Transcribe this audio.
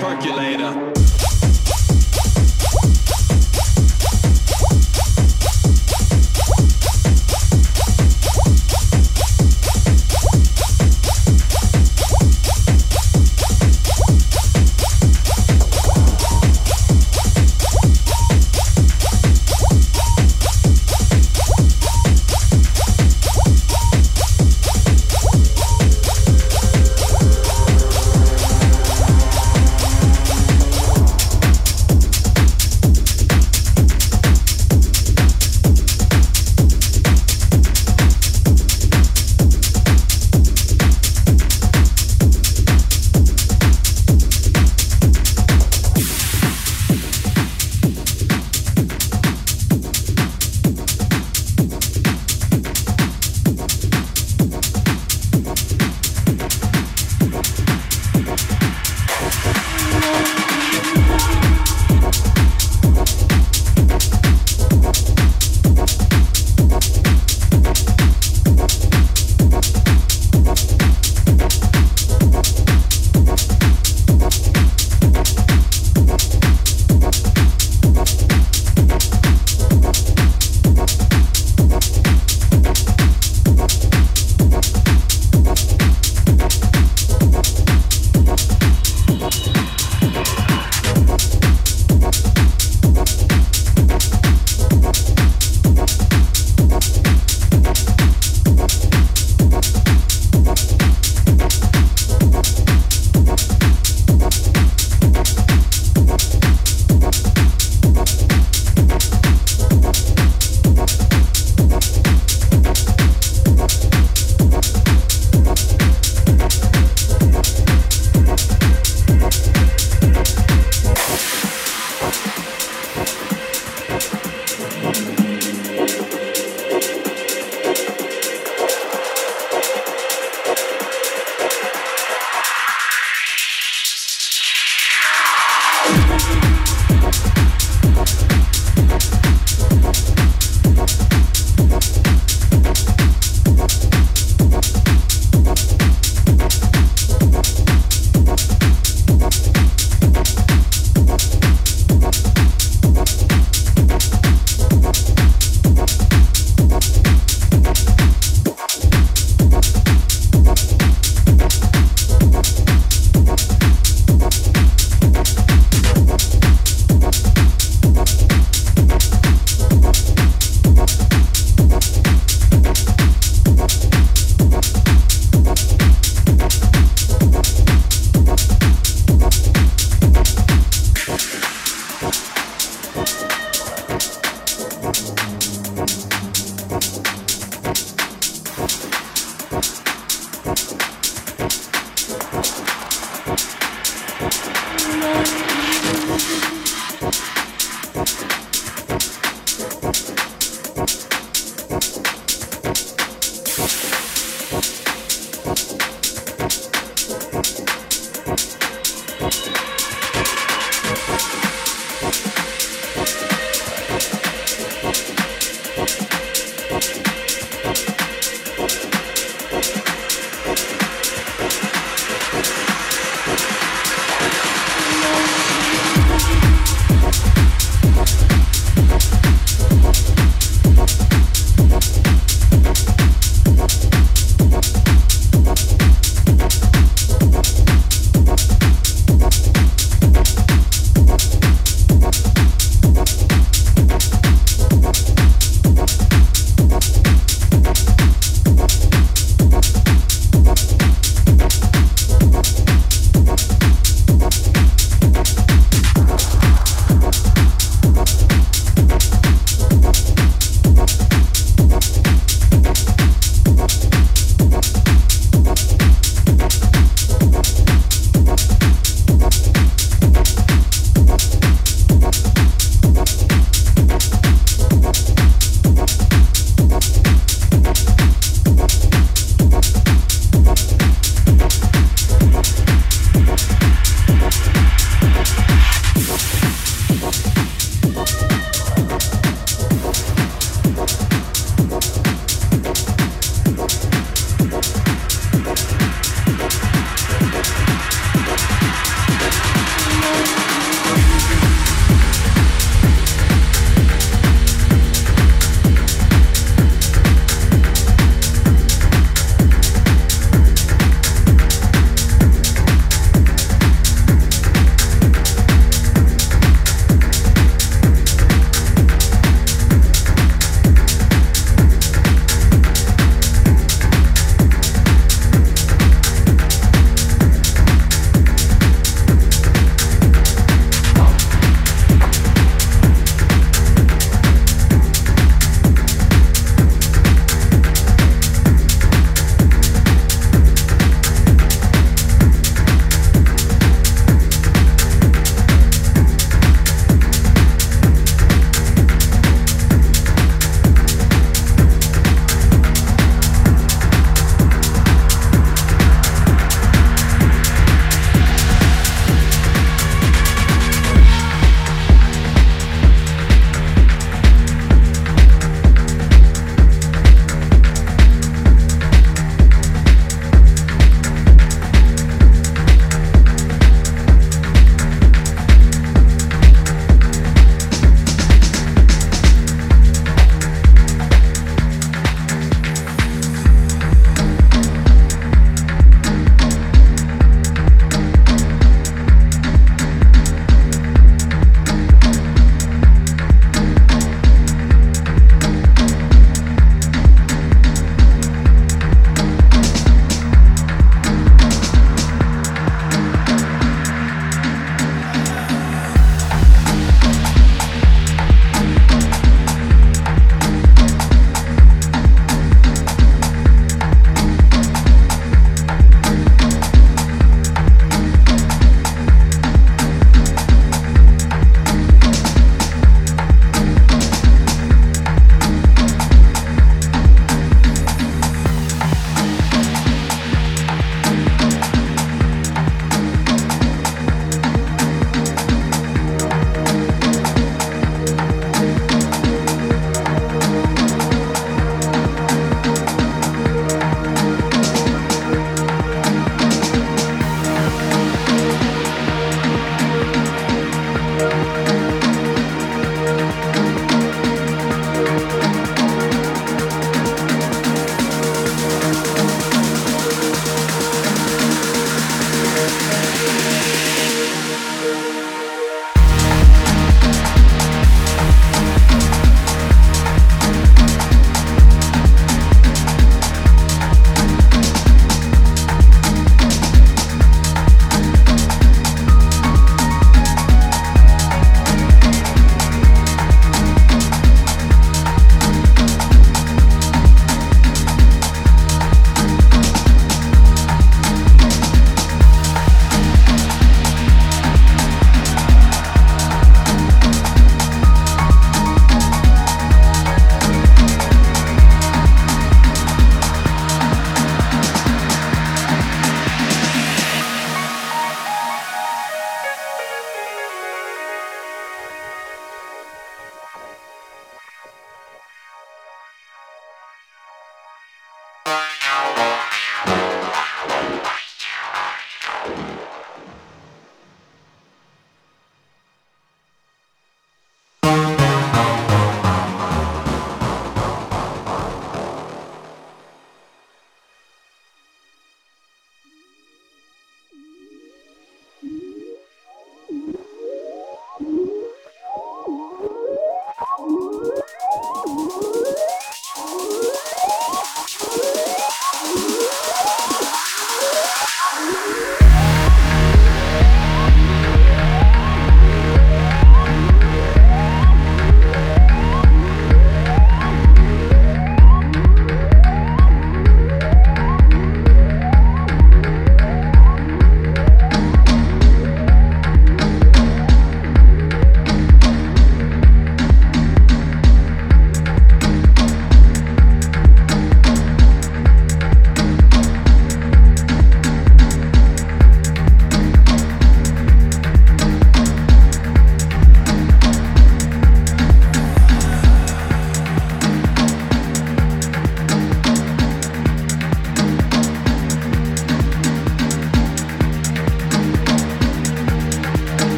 percolate.